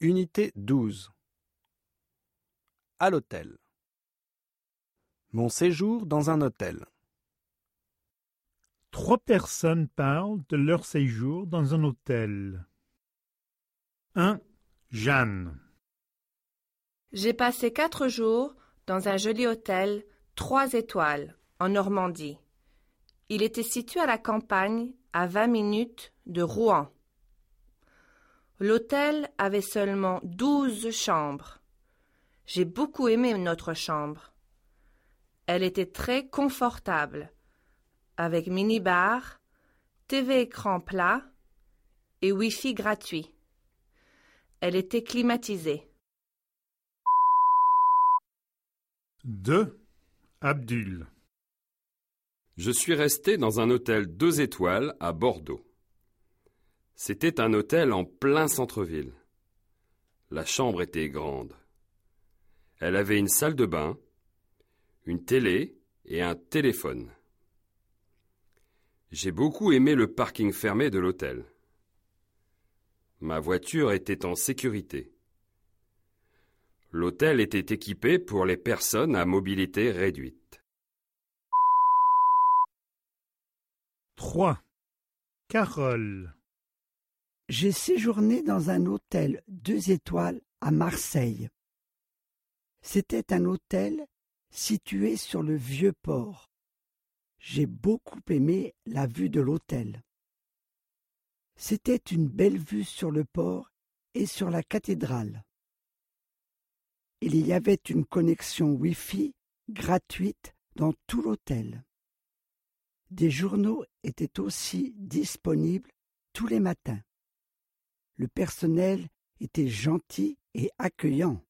Unité 12 À l'hôtel. Mon séjour dans un hôtel. Trois personnes parlent de leur séjour dans un hôtel. 1. Jeanne. J'ai passé quatre jours dans un joli hôtel trois étoiles en Normandie. Il était situé à la campagne, à vingt minutes de Rouen. L'hôtel avait seulement douze chambres. J'ai beaucoup aimé notre chambre. Elle était très confortable, avec mini-bar, TV écran plat et Wi-Fi gratuit. Elle était climatisée. 2. Abdul. Je suis resté dans un hôtel deux étoiles à Bordeaux. C'était un hôtel en plein centre-ville. La chambre était grande. Elle avait une salle de bain, une télé et un téléphone. J'ai beaucoup aimé le parking fermé de l'hôtel. Ma voiture était en sécurité. L'hôtel était équipé pour les personnes à mobilité réduite. 3. Carole. J'ai séjourné dans un hôtel deux étoiles à Marseille. C'était un hôtel situé sur le vieux port. J'ai beaucoup aimé la vue de l'hôtel. C'était une belle vue sur le port et sur la cathédrale. Il y avait une connexion Wi-Fi gratuite dans tout l'hôtel. Des journaux étaient aussi disponibles tous les matins. Le personnel était gentil et accueillant.